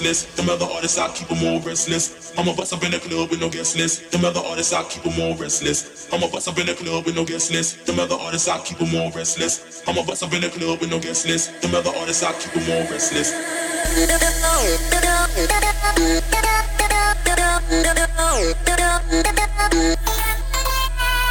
guest. Them other artists, I keep them all restless. I'ma bust up in the club with no guest list. Them other artists, I keep them all restless. I'ma bust up in the club with no guest list. Them other artists, I keep them all restless. I'ma bust up in the club with no guest list. Them other artists, I keep them all restless.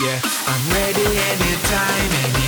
Yeah, I'm ready anytime. anytime.